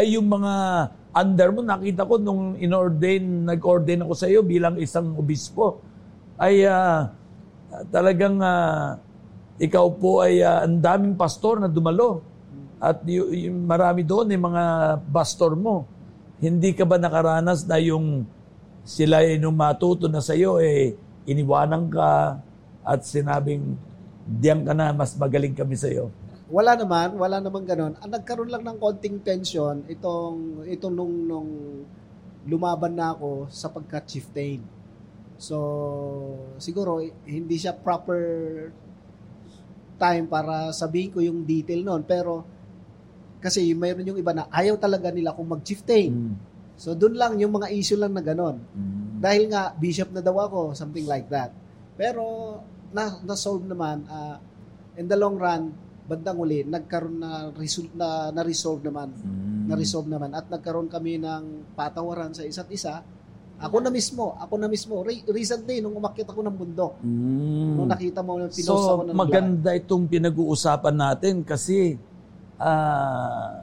ay yung mga under mo, nakita ko nung in-ordain, nag-ordain ako sa iyo bilang isang obispo, ay uh, talagang uh, ikaw po ay uh, ang daming pastor na dumalo. At y- y- marami doon yung mga pastor mo. Hindi ka ba nakaranas na yung sila ay nung matuto na sa iyo, eh, iniwanan ka at sinabing, diyan ka na, mas magaling kami sa iyo? Wala naman, wala naman ganun. Ang nagkaroon lang ng konting tension itong itong nung, nung lumaban na ako sa pagka-chieftain. So, siguro hindi siya proper time para sabihin ko yung detail noon. Pero, kasi mayroon yung iba na ayaw talaga nila kung mag-chieftain. Mm. So, doon lang yung mga issue lang na ganon. Mm. Dahil nga, bishop na daw ako, something like that. Pero, na, na-solve naman, uh, in the long run, bandang uli nagkaroon na result na na-resolve naman. Mm. Na-resolve naman at nagkaroon kami ng patawaran sa isa't isa. Ako na mismo, ako na mismo. Re- recently, nung umakyat ako ng bundok, mm. nung nakita mo, pinost so, ako ng maganda lahat. itong pinag-uusapan natin kasi uh,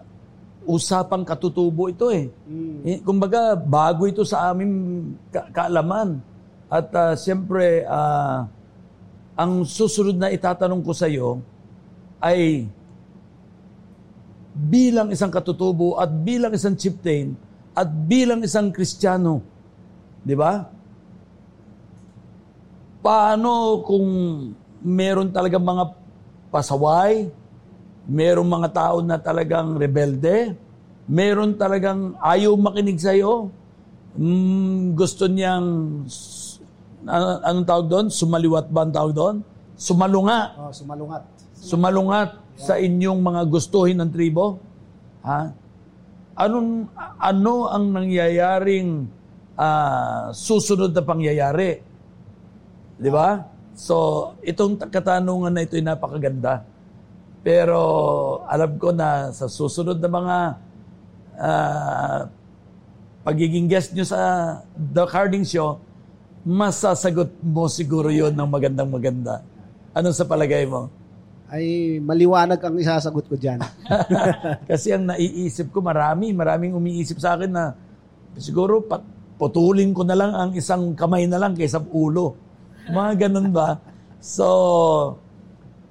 usapang katutubo ito eh. Mm. eh. Kumbaga, bago ito sa aming ka- kaalaman. At uh, siyempre, uh, ang susunod na itatanong ko sa iyo, ay bilang isang katutubo at bilang isang chieftain at bilang isang kristyano. Di ba? Paano kung meron talagang mga pasaway, meron mga tao na talagang rebelde, meron talagang ayaw makinig sa iyo, mm, gusto niyang, anong tawag doon? Sumaliwat ba ang tawag doon? Sumalunga. Oh, sumalungat sumalungat sa inyong mga gustuhin ng tribo? Ha? Anong, ano ang nangyayaring uh, susunod na pangyayari? Di ba? So, itong katanungan na ito ay napakaganda. Pero alam ko na sa susunod na mga uh, pagiging guest nyo sa The Carding Show, masasagot mo siguro yon ng magandang maganda. Ano sa palagay mo? Ay maliwanag ang isasagot ko dyan. Kasi ang naiisip ko, marami, maraming umiisip sa akin na siguro pat, putulin ko na lang ang isang kamay na lang kaysa ulo. Mga ganun ba? So,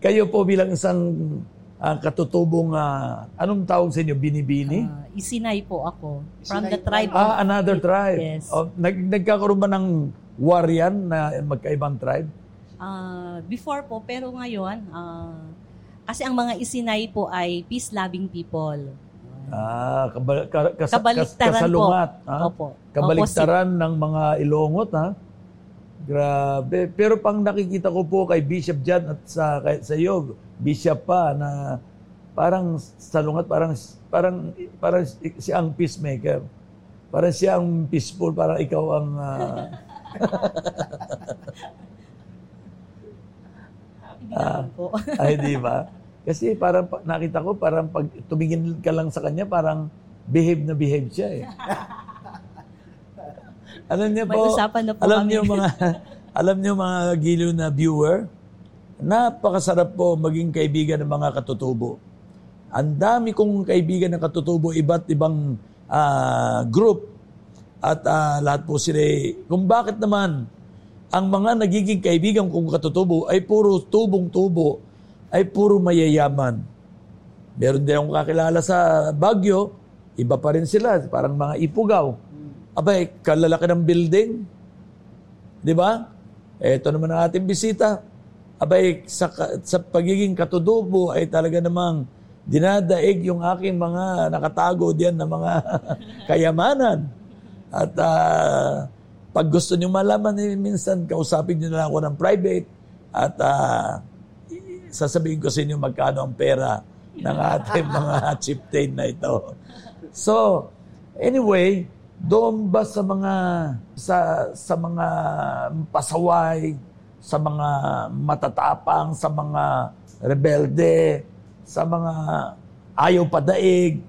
kayo po bilang isang uh, katutubong, uh, anong tawag sa inyo? Binibini? Uh, isinay po ako. From the tribe. Ah, another tribe. Yes. Oh, nag, nagkakaroon ba ng war yan na magkaibang tribe? Uh, before po, pero ngayon, uh, kasi ang mga isinay po ay peace-loving people. Ah, kabal, ka, kas, kabaliktaran kasalungat. po. Ha? Opo. Kabaliktaran Opposite. ng mga ilongot, ha? Grabe. Pero pang nakikita ko po kay Bishop Jan at sa, kay, sa iyo, Bishop pa, na parang salungat, parang, parang, parang siya ang peacemaker. Parang siya ang peaceful, parang ikaw ang... Uh, Ah, po. ay, di ba? Kasi parang nakita ko, parang pag tumingin ka lang sa kanya, parang behave na behave siya eh. alam niyo po, na po alam niyo mga, alam niyo mga giliw na viewer, napakasarap po maging kaibigan ng mga katutubo. Ang dami kong kaibigan ng katutubo, iba't ibang uh, group. At uh, lahat po sila, kung bakit naman ang mga nagiging kaibigan kong katutubo ay puro tubong-tubo, ay puro mayayaman. Meron din akong kakilala sa Bagyo, iba pa rin sila, parang mga ipugaw. Abay, kalalaki ng building. Di ba? Ito naman ang ating bisita. Abay, sa, sa pagiging katutubo ay talaga namang dinadaig yung aking mga nakatago diyan na mga kayamanan. At uh, pag gusto niyo malaman, eh, minsan kausapin niyo na lang ako ng private at uh, sasabihin ko sa inyo magkano ang pera ng ating mga chieftain na ito. So, anyway, doon ba sa mga sa sa mga pasaway, sa mga matatapang, sa mga rebelde, sa mga ayaw padaig,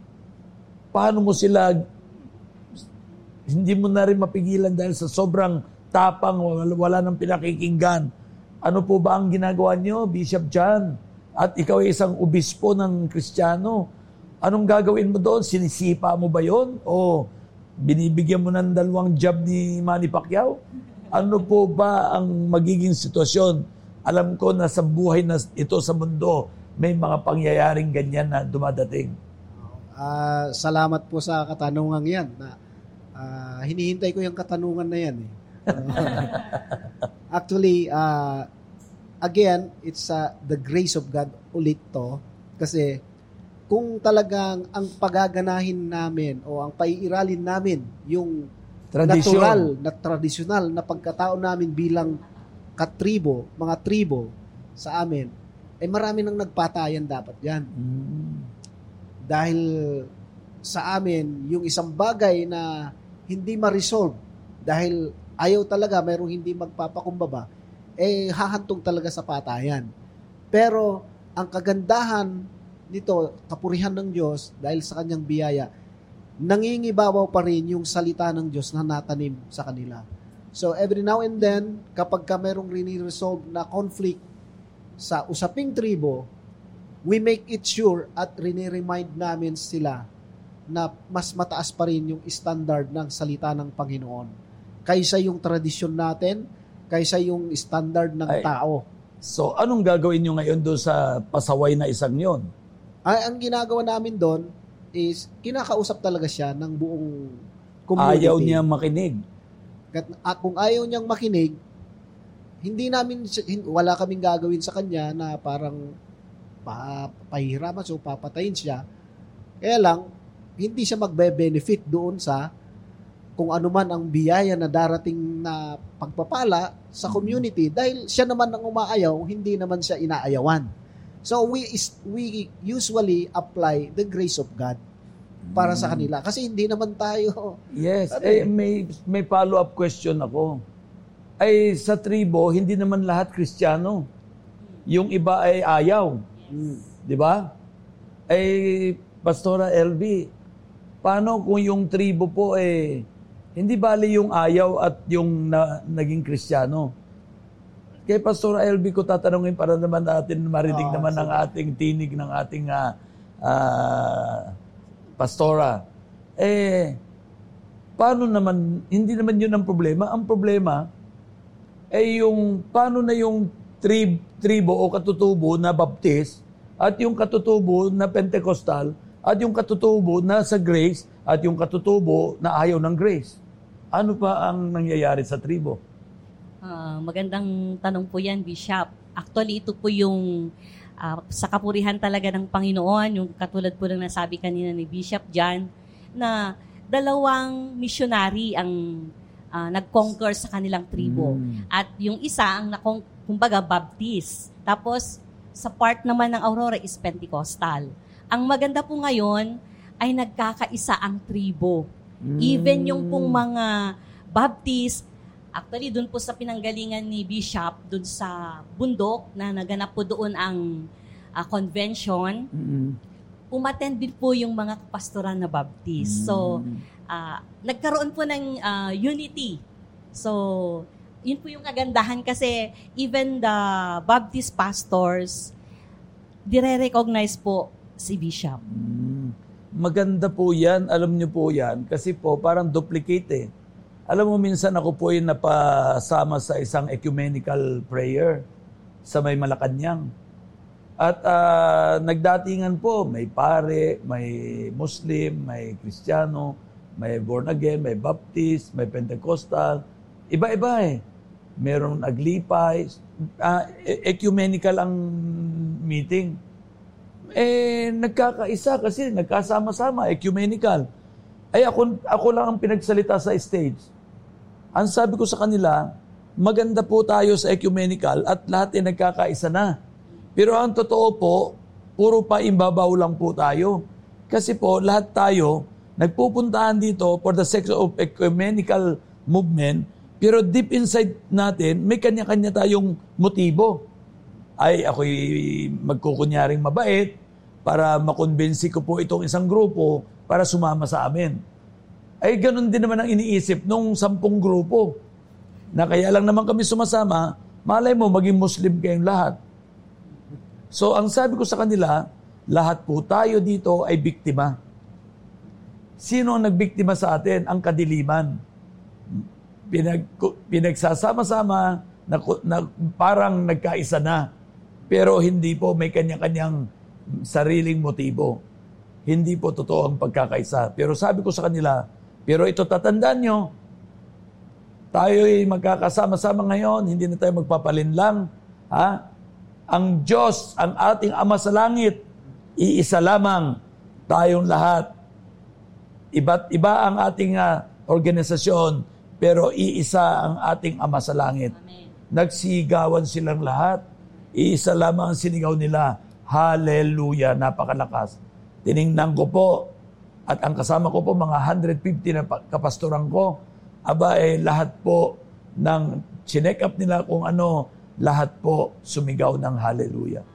paano mo sila hindi mo na rin mapigilan dahil sa sobrang tapang, wala, wala nang pinakikinggan. Ano po ba ang ginagawa niyo, Bishop John? At ikaw ay isang obispo ng Kristiyano. Anong gagawin mo doon? Sinisipa mo ba yon O binibigyan mo ng dalawang job ni Manny Pacquiao? Ano po ba ang magiging sitwasyon? Alam ko na sa buhay na ito sa mundo, may mga pangyayaring ganyan na dumadating. Uh, salamat po sa katanungan yan. Na, uh, hinihintay ko yung katanungan na yan. Eh. actually, uh, again, it's uh, the grace of God ulit to. Kasi kung talagang ang pagaganahin namin o ang paiiralin namin yung Tradisyon. natural na tradisyonal na pagkatao namin bilang katribo, mga tribo sa amin, eh marami nang nagpatayan dapat yan. Mm. Dahil sa amin, yung isang bagay na hindi ma-resolve dahil ayaw talaga, mayroong hindi magpapakumbaba, eh hahantong talaga sa patayan. Pero ang kagandahan nito, kapurihan ng Diyos dahil sa kanyang biyaya, nangingibabaw pa rin yung salita ng Diyos na natanim sa kanila. So every now and then, kapag ka merong rini-resolve na conflict sa usaping tribo, we make it sure at rini-remind namin sila na mas mataas pa rin yung standard ng salita ng Panginoon. Kaysa yung tradisyon natin, kaysa yung standard ng Ay, tao. So, anong gagawin nyo ngayon doon sa pasaway na isang yon? Ay, ang ginagawa namin doon is kinakausap talaga siya ng buong community. Ayaw niya makinig. At, at kung ayaw niyang makinig, hindi namin, wala kaming gagawin sa kanya na parang pa, pahiraman so papatayin siya. Kaya lang, hindi siya magbe-benefit doon sa kung ano man ang biyaya na darating na pagpapala sa community dahil siya naman ang umaayaw, hindi naman siya inaayawan. So we we usually apply the grace of God para sa hmm. kanila kasi hindi naman tayo Yes, eh, may may follow-up question ako. Ay sa tribo hindi naman lahat Kristiyano. Yung iba ay ayaw. Hmm. 'Di ba? Ay Pastora LB, paano kung yung tribo po eh hindi bali yung ayaw at yung na, naging Kristiyano? Kay Pastor LB ko tatanungin para naman natin marinig oh, naman ng ating tinig ng ating uh, uh, pastora. Eh, paano naman, hindi naman yun ang problema. Ang problema, eh yung, paano na yung trib, tribo o katutubo na baptist at yung katutubo na Pentecostal at yung katutubo na sa grace at yung katutubo na ayaw ng grace. Ano pa ang nangyayari sa tribo? Uh, magandang tanong po yan, Bishop. Actually, ito po yung uh, sa kapurihan talaga ng Panginoon, yung katulad po ng nasabi kanina ni Bishop John, na dalawang missionary ang uh, nag-conquer sa kanilang tribo. Mm. At yung isa ang nakong, kumbaga Baptist. Tapos sa part naman ng Aurora is Pentecostal. Ang maganda po ngayon ay nagkakaisa ang tribo. Mm. Even yung pong mga Baptist, Actually, doon po sa pinanggalingan ni Bishop, doon sa bundok na naganap po doon ang uh, convention, mm-hmm. umattend din po yung mga pastoral na Baptist. Mm-hmm. So, uh, nagkaroon po ng uh, unity. So, yun po yung kagandahan kasi even the Baptist pastors, dire-recognize po si Bishop. Mm. Maganda po yan, alam niyo po yan, kasi po parang duplicate eh alam mo, minsan ako po yung napasama sa isang ecumenical prayer sa may Malacanang. At uh, nagdatingan po, may pare, may Muslim, may Kristiyano, may born again, may Baptist, may Pentecostal. Iba-iba eh. Meron aglipay. Uh, ecumenical ang meeting. Eh, nagkakaisa kasi nagkasama-sama, ecumenical. Ay ako, ako lang ang pinagsalita sa stage. Ang sabi ko sa kanila, maganda po tayo sa ecumenical at lahat ay nagkakaisa na. Pero ang totoo po, puro pa imbabaw lang po tayo. Kasi po, lahat tayo, nagpupuntahan dito for the sake of ecumenical movement, pero deep inside natin, may kanya-kanya tayong motibo. Ay, ako'y magkukunyaring mabait para makonbensi ko po itong isang grupo para sumama sa amin. Ay ganun din naman ang iniisip nung sampung grupo. Na kaya lang naman kami sumasama, malay mo maging Muslim kayong lahat. So ang sabi ko sa kanila, lahat po tayo dito ay biktima. Sino ang nagbiktima sa atin? Ang kadiliman. Pinag, pinagsasama-sama na, na parang nagkaisa na. Pero hindi po may kanya-kanyang sariling motibo. Hindi po totoo ang pagkakaisa. Pero sabi ko sa kanila, pero ito tatandaan nyo, tayo'y magkakasama-sama ngayon, hindi na tayo magpapalinlang. Ha? Ang Diyos, ang ating Ama sa Langit, iisa lamang tayong lahat. Iba't iba ang ating uh, organisasyon, pero iisa ang ating Ama sa Langit. Amen. Nagsigawan silang lahat. Iisa lamang ang sinigaw nila. Hallelujah, napakalakas. Tiningnan ko po, at ang kasama ko po, mga 150 na kapastoran ko, aba eh, lahat po ng chinek up nila kung ano, lahat po sumigaw ng hallelujah.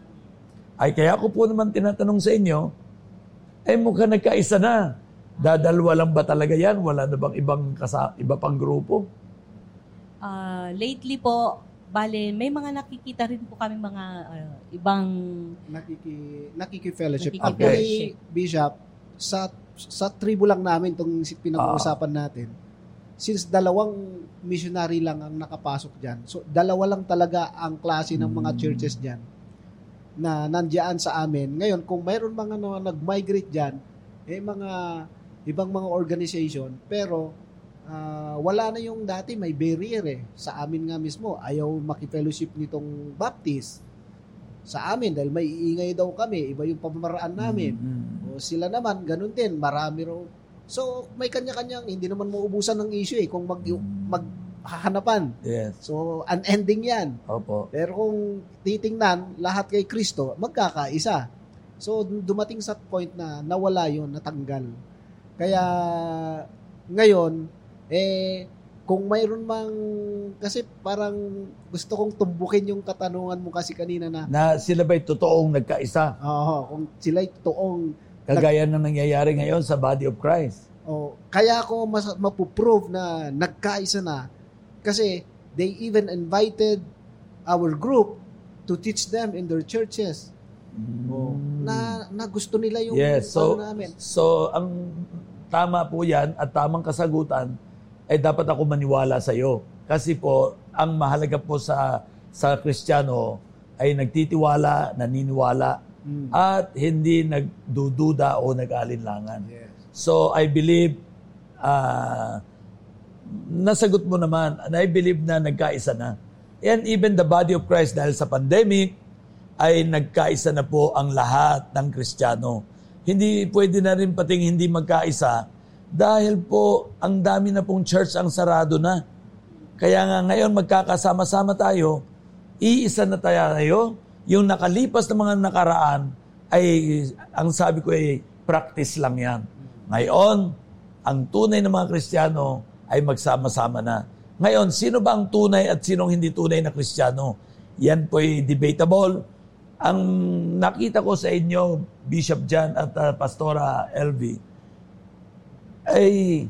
Ay kaya ko po naman tinatanong sa inyo, eh mukha nagkaisa na. Dadalwa lang ba talaga yan? Wala na bang ibang kasa, iba pang grupo? Uh, lately po, bale, may mga nakikita rin po kami mga uh, ibang... Nakiki, nakiki-fellowship. Nakiki Actually, Bishop, sa sa tribo lang namin itong pinag-uusapan uh, natin, since dalawang missionary lang ang nakapasok dyan, so dalawa lang talaga ang klase ng mga hmm. churches dyan na nandiyan sa amin. Ngayon, kung mayroon mga no, nag-migrate dyan, eh mga ibang mga organization, pero uh, wala na yung dati, may barrier eh. Sa amin nga mismo, ayaw makifellowship nitong Baptist sa amin dahil may iingay daw kami, iba yung pamamaraan namin. Mm-hmm. O sila naman, ganun din, marami raw. So, may kanya-kanyang, hindi naman maubusan ng issue eh, kung mag, mm-hmm. maghahanapan. Yes. So, unending yan. Opo. Pero kung titingnan, lahat kay Kristo, magkakaisa. So, dumating sa point na nawala yon natanggal. Kaya, ngayon, eh, kung mayroon mang kasi parang gusto kong tumbukin yung katanungan mo kasi kanina na na sila ba'y totoong nagkaisa? Oo, kung sila'y totoong kagaya ng nangyayari ngayon sa body of Christ. Oh, kaya ako mas mapuprove na nagkaisa na kasi they even invited our group to teach them in their churches. Mm. Oh, na na gusto nila yung yes, so, namin. So ang tama po 'yan at tamang kasagutan ay dapat ako maniwala sa iyo. Kasi po, ang mahalaga po sa sa Kristiyano ay nagtitiwala, naniniwala, mm. at hindi nagdududa o nag-alinlangan. Yes. So, I believe, uh, nasagot mo naman, and I believe na nagkaisa na. And even the body of Christ, dahil sa pandemic, ay nagkaisa na po ang lahat ng Kristiyano. Hindi pwede na rin pating hindi magkaisa dahil po, ang dami na pong church ang sarado na. Kaya nga ngayon magkakasama-sama tayo, iisa na tayo. Yung nakalipas na mga nakaraan, ay ang sabi ko ay practice lang yan. Ngayon, ang tunay na mga Kristiyano ay magsama-sama na. Ngayon, sino ba ang tunay at sinong hindi tunay na Kristiyano? Yan po ay debatable. Ang nakita ko sa inyo, Bishop Jan at uh, Pastora LV, ay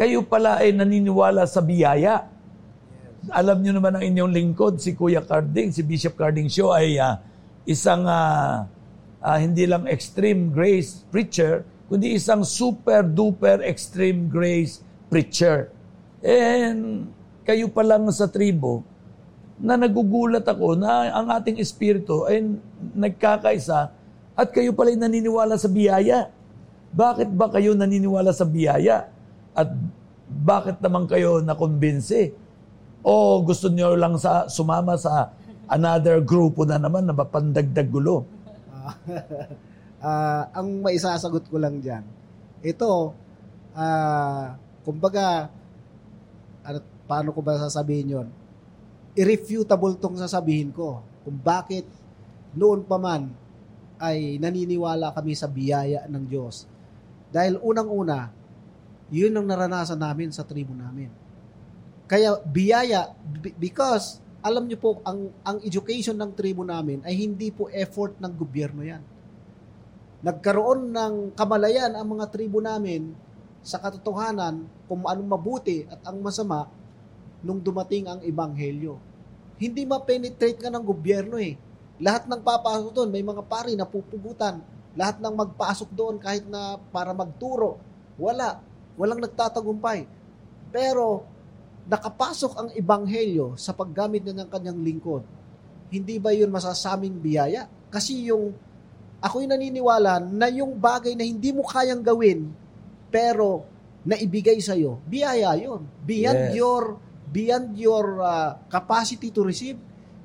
kayo pala ay naniniwala sa biyaya. Alam niyo naman ang inyong lingkod, si Kuya Carding, si Bishop Carding Show ay uh, isang uh, uh, hindi lang extreme grace preacher, kundi isang super duper extreme grace preacher. And kayo pa lang sa tribo na nagugulat ako na ang ating espiritu ay nagkakaisa at kayo pala ay naniniwala sa biyaya. Bakit ba kayo naniniwala sa biyaya? At bakit naman kayo nakumbinsi? O gusto niyo lang sa sumama sa another grupo na naman na mapandagdag gulo? uh, ang maisasagot ko lang diyan. Ito, uh, kumbaga, ano, paano ko ba sasabihin yon? Irrefutable tong sasabihin ko kung bakit noon pa man ay naniniwala kami sa biyaya ng Diyos dahil unang-una, yun ang naranasan namin sa tribo namin. Kaya biyaya, because alam niyo po, ang, ang education ng tribo namin ay hindi po effort ng gobyerno yan. Nagkaroon ng kamalayan ang mga tribo namin sa katotohanan kung anong mabuti at ang masama nung dumating ang ebanghelyo. Hindi ma-penetrate nga ng gobyerno eh. Lahat ng papasok doon, may mga pari na pupugutan. Lahat ng magpasok doon kahit na para magturo, wala. Walang nagtatagumpay. Pero nakapasok ang ebanghelyo sa paggamit na ng kanyang lingkod. Hindi ba yun masasaming biyaya? Kasi yung ako'y naniniwala na yung bagay na hindi mo kayang gawin pero naibigay sa iyo, biyaya 'yon. Beyond Yes. your beyond your uh, capacity to receive,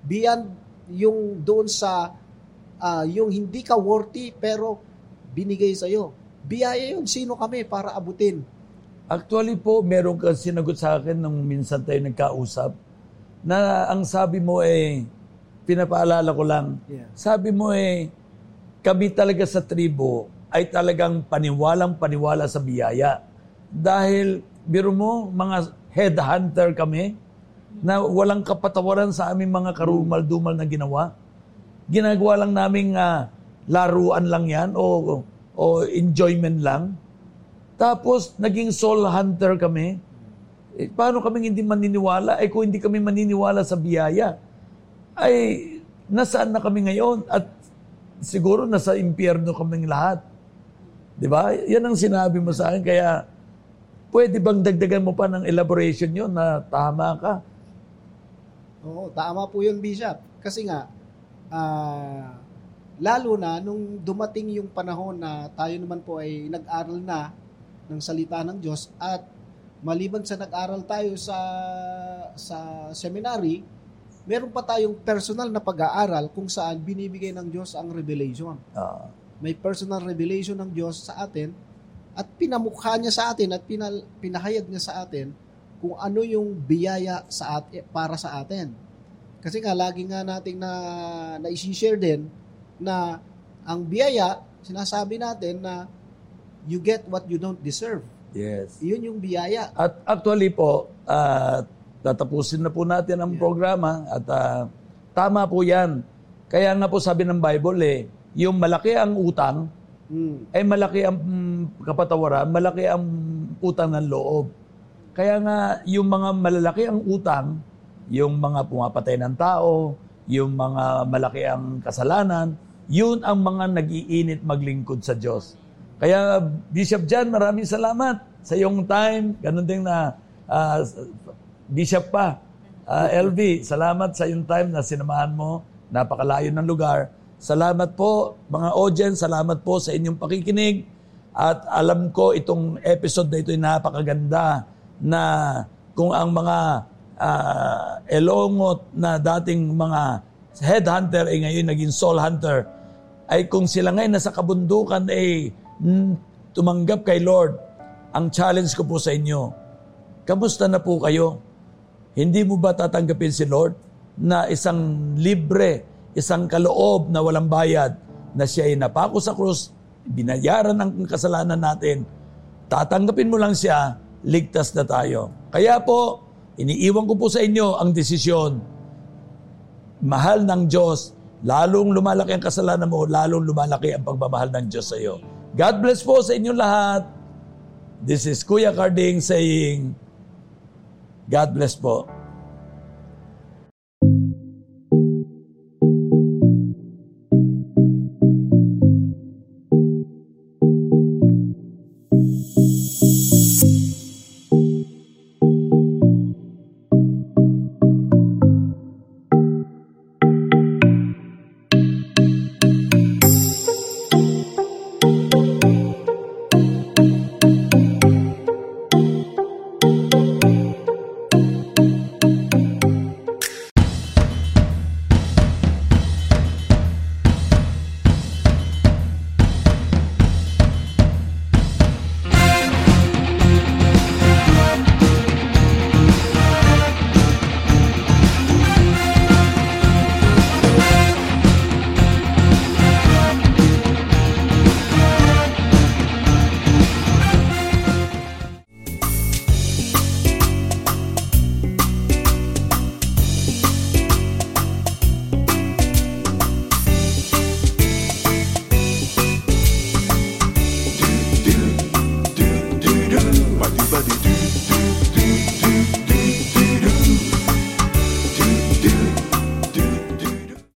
beyond yung doon sa ah, yung hindi ka worthy pero binigay sa iyo. Biyaya 'yon. Sino kami para abutin? Actually po, meron ka sinagot sa akin nung minsan tayo nagkausap na ang sabi mo eh, pinapaalala ko lang, Yeah. sabi mo eh, kami talaga sa tribo ay talagang paniwalang paniwala sa biyaya. Dahil, biro mo, mga headhunter kami na walang kapatawaran sa aming mga karumal-dumal na ginawa. Ginagawa lang namin ah, laruan lang yan o, o enjoyment lang. Tapos, naging soul hunter kami. Eh, paano kami hindi maniniwala? Eh, kung hindi kami maniniwala sa biyaya, ay nasaan na kami ngayon? At siguro nasa impyerno kaming lahat. Di ba? Yan ang sinabi mo sa akin. Kaya, pwede bang dagdagan mo pa ng elaboration yon na tama ka? Oo, tama po yun, Bishop. Kasi nga, ah, lalo na nung dumating yung panahon na tayo naman po ay nag-aral na ng salita ng Diyos at maliban sa nag-aral tayo sa sa seminary, meron pa tayong personal na pag-aaral kung saan binibigay ng Diyos ang revelation. Ah, May personal revelation ng Diyos sa atin at pinamukha niya sa atin at pinal, pinahayag niya sa atin kung ano yung biyaya sa at, para sa atin. Kasi nga lagi nga nating na na-share din na ang biyaya, sinasabi natin na you get what you don't deserve. yes. Iyon yung biyaya. At actually po, ah, tatapusin na po natin ang programa at ah, tama po yan. Kaya nga po sabi ng Bible eh, yung malaki ang utang, Mm. ay malaki ang mm, kapatawaran, malaki ang utang ng loob. Kaya nga, yung mga malalaki ang utang, yung mga pumapatay ng tao, yung mga malaki ang kasalanan, yun ang mga nag-iinit maglingkod sa Diyos. Kaya, Bishop John, maraming salamat sa iyong time. Ganun din na ah, Bishop pa. Ah, LV, salamat sa iyong time na sinamahan mo. Napakalayo ng lugar. Salamat po, mga audience. Salamat po sa inyong pakikinig. At alam ko itong episode na ito ay napakaganda na kung ang mga ah, elongot na dating mga headhunter ay ngayon naging soul hunter ay kung sila ngayon nasa kabundukan ay mm, tumanggap kay Lord, ang challenge ko po sa inyo, kamusta na po kayo? Hindi mo ba tatanggapin si Lord na isang libre, isang kaloob na walang bayad, na siya ay napako sa krus, binayaran ang kasalanan natin, tatanggapin mo lang siya, ligtas na tayo. Kaya po, iniiwan ko po sa inyo ang desisyon. Mahal ng Diyos, lalong lumalaki ang kasalanan mo, lalong lumalaki ang pagmamahal ng Diyos sa iyo. God bless po sa inyong lahat. This is Kuya Carding saying, God bless po.